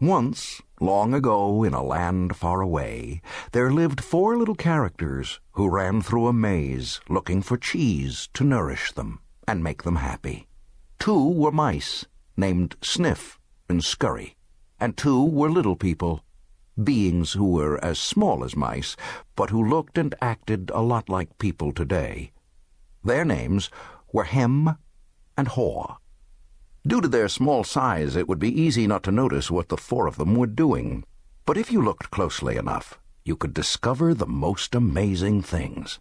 Once, long ago, in a land far away, there lived four little characters who ran through a maze looking for cheese to nourish them and make them happy. Two were mice, named Sniff and Scurry, and two were little people, beings who were as small as mice, but who looked and acted a lot like people today. Their names were Hem and Haw. Due to their small size, it would be easy not to notice what the four of them were doing. But if you looked closely enough, you could discover the most amazing things.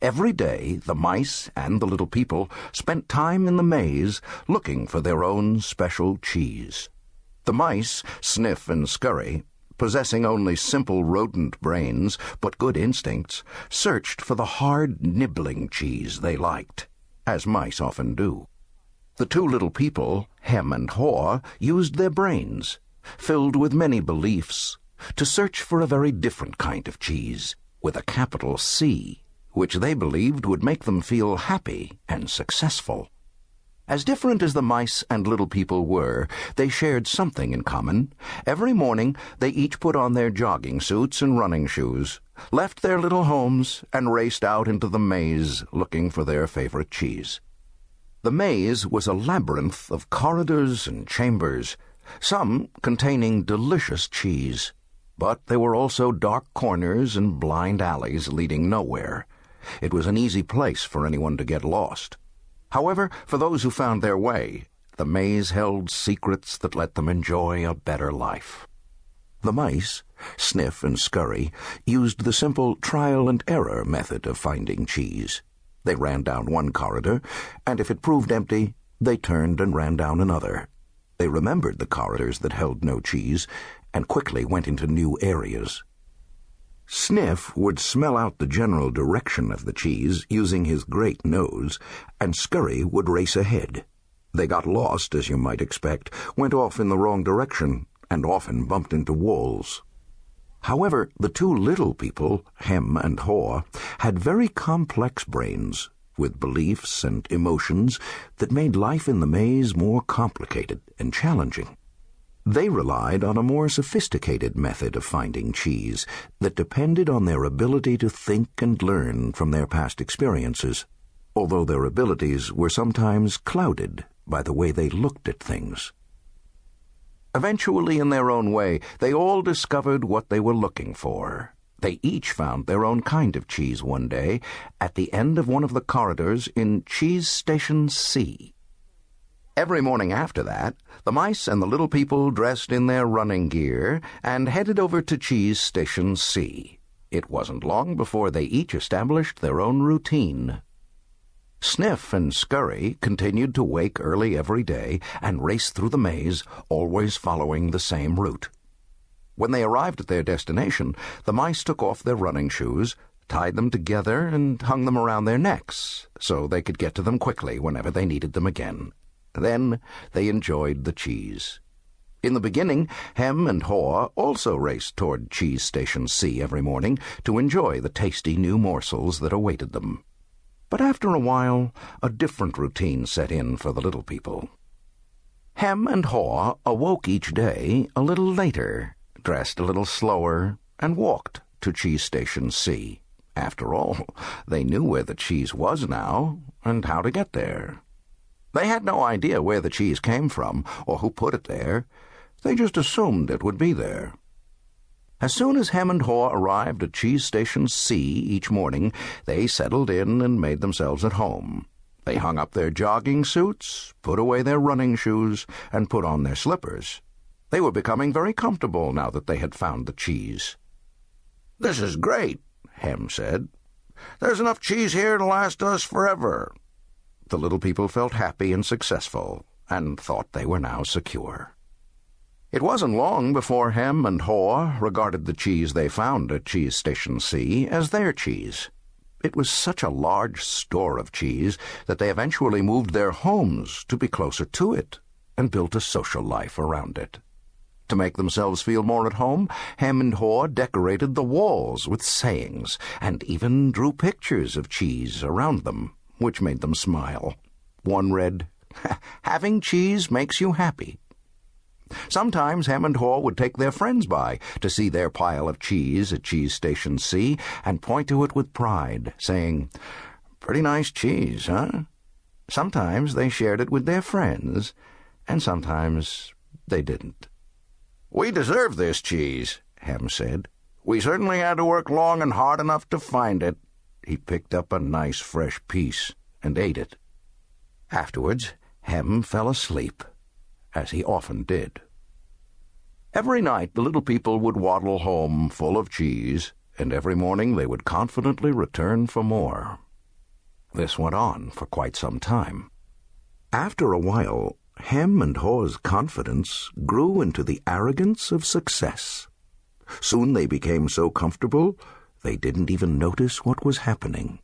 Every day, the mice and the little people spent time in the maze looking for their own special cheese. The mice, Sniff and Scurry, possessing only simple rodent brains but good instincts, searched for the hard, nibbling cheese they liked, as mice often do. The two little people, Hem and Haw, used their brains, filled with many beliefs, to search for a very different kind of cheese, with a capital C, which they believed would make them feel happy and successful. As different as the mice and little people were, they shared something in common. Every morning, they each put on their jogging suits and running shoes, left their little homes, and raced out into the maze looking for their favorite cheese. The maze was a labyrinth of corridors and chambers, some containing delicious cheese, but there were also dark corners and blind alleys leading nowhere. It was an easy place for anyone to get lost. However, for those who found their way, the maze held secrets that let them enjoy a better life. The mice, Sniff and Scurry, used the simple trial and error method of finding cheese. They ran down one corridor, and if it proved empty, they turned and ran down another. They remembered the corridors that held no cheese and quickly went into new areas. Sniff would smell out the general direction of the cheese using his great nose, and Scurry would race ahead. They got lost, as you might expect, went off in the wrong direction, and often bumped into walls. However, the two little people, Hem and Haw, had very complex brains, with beliefs and emotions that made life in the maze more complicated and challenging. They relied on a more sophisticated method of finding cheese that depended on their ability to think and learn from their past experiences, although their abilities were sometimes clouded by the way they looked at things. Eventually, in their own way, they all discovered what they were looking for. They each found their own kind of cheese one day at the end of one of the corridors in Cheese Station C. Every morning after that, the mice and the little people dressed in their running gear and headed over to Cheese Station C. It wasn't long before they each established their own routine. Sniff and Scurry continued to wake early every day and race through the maze, always following the same route. When they arrived at their destination, the mice took off their running shoes, tied them together, and hung them around their necks so they could get to them quickly whenever they needed them again. Then they enjoyed the cheese. In the beginning, Hem and Haw also raced toward Cheese Station C every morning to enjoy the tasty new morsels that awaited them. But after a while, a different routine set in for the little people. Hem and Haw awoke each day a little later, dressed a little slower, and walked to Cheese Station C. After all, they knew where the cheese was now, and how to get there. They had no idea where the cheese came from, or who put it there. They just assumed it would be there. As soon as Hem and Haw arrived at Cheese Station C each morning, they settled in and made themselves at home. They hung up their jogging suits, put away their running shoes, and put on their slippers. They were becoming very comfortable now that they had found the cheese. This is great, Hem said. There's enough cheese here to last us forever. The little people felt happy and successful, and thought they were now secure. It wasn't long before Hem and Haw regarded the cheese they found at Cheese Station C as their cheese. It was such a large store of cheese that they eventually moved their homes to be closer to it and built a social life around it. To make themselves feel more at home, Hem and Haw decorated the walls with sayings and even drew pictures of cheese around them, which made them smile. One read, Having cheese makes you happy. Sometimes Hem and Haw would take their friends by to see their pile of cheese at Cheese Station C and point to it with pride, saying, Pretty nice cheese, huh? Sometimes they shared it with their friends, and sometimes they didn't. We deserve this cheese, Hem said. We certainly had to work long and hard enough to find it. He picked up a nice fresh piece and ate it. Afterwards, Hem fell asleep, as he often did. Every night the little people would waddle home full of cheese, and every morning they would confidently return for more. This went on for quite some time. After a while, Hem and Haw's confidence grew into the arrogance of success. Soon they became so comfortable they didn't even notice what was happening.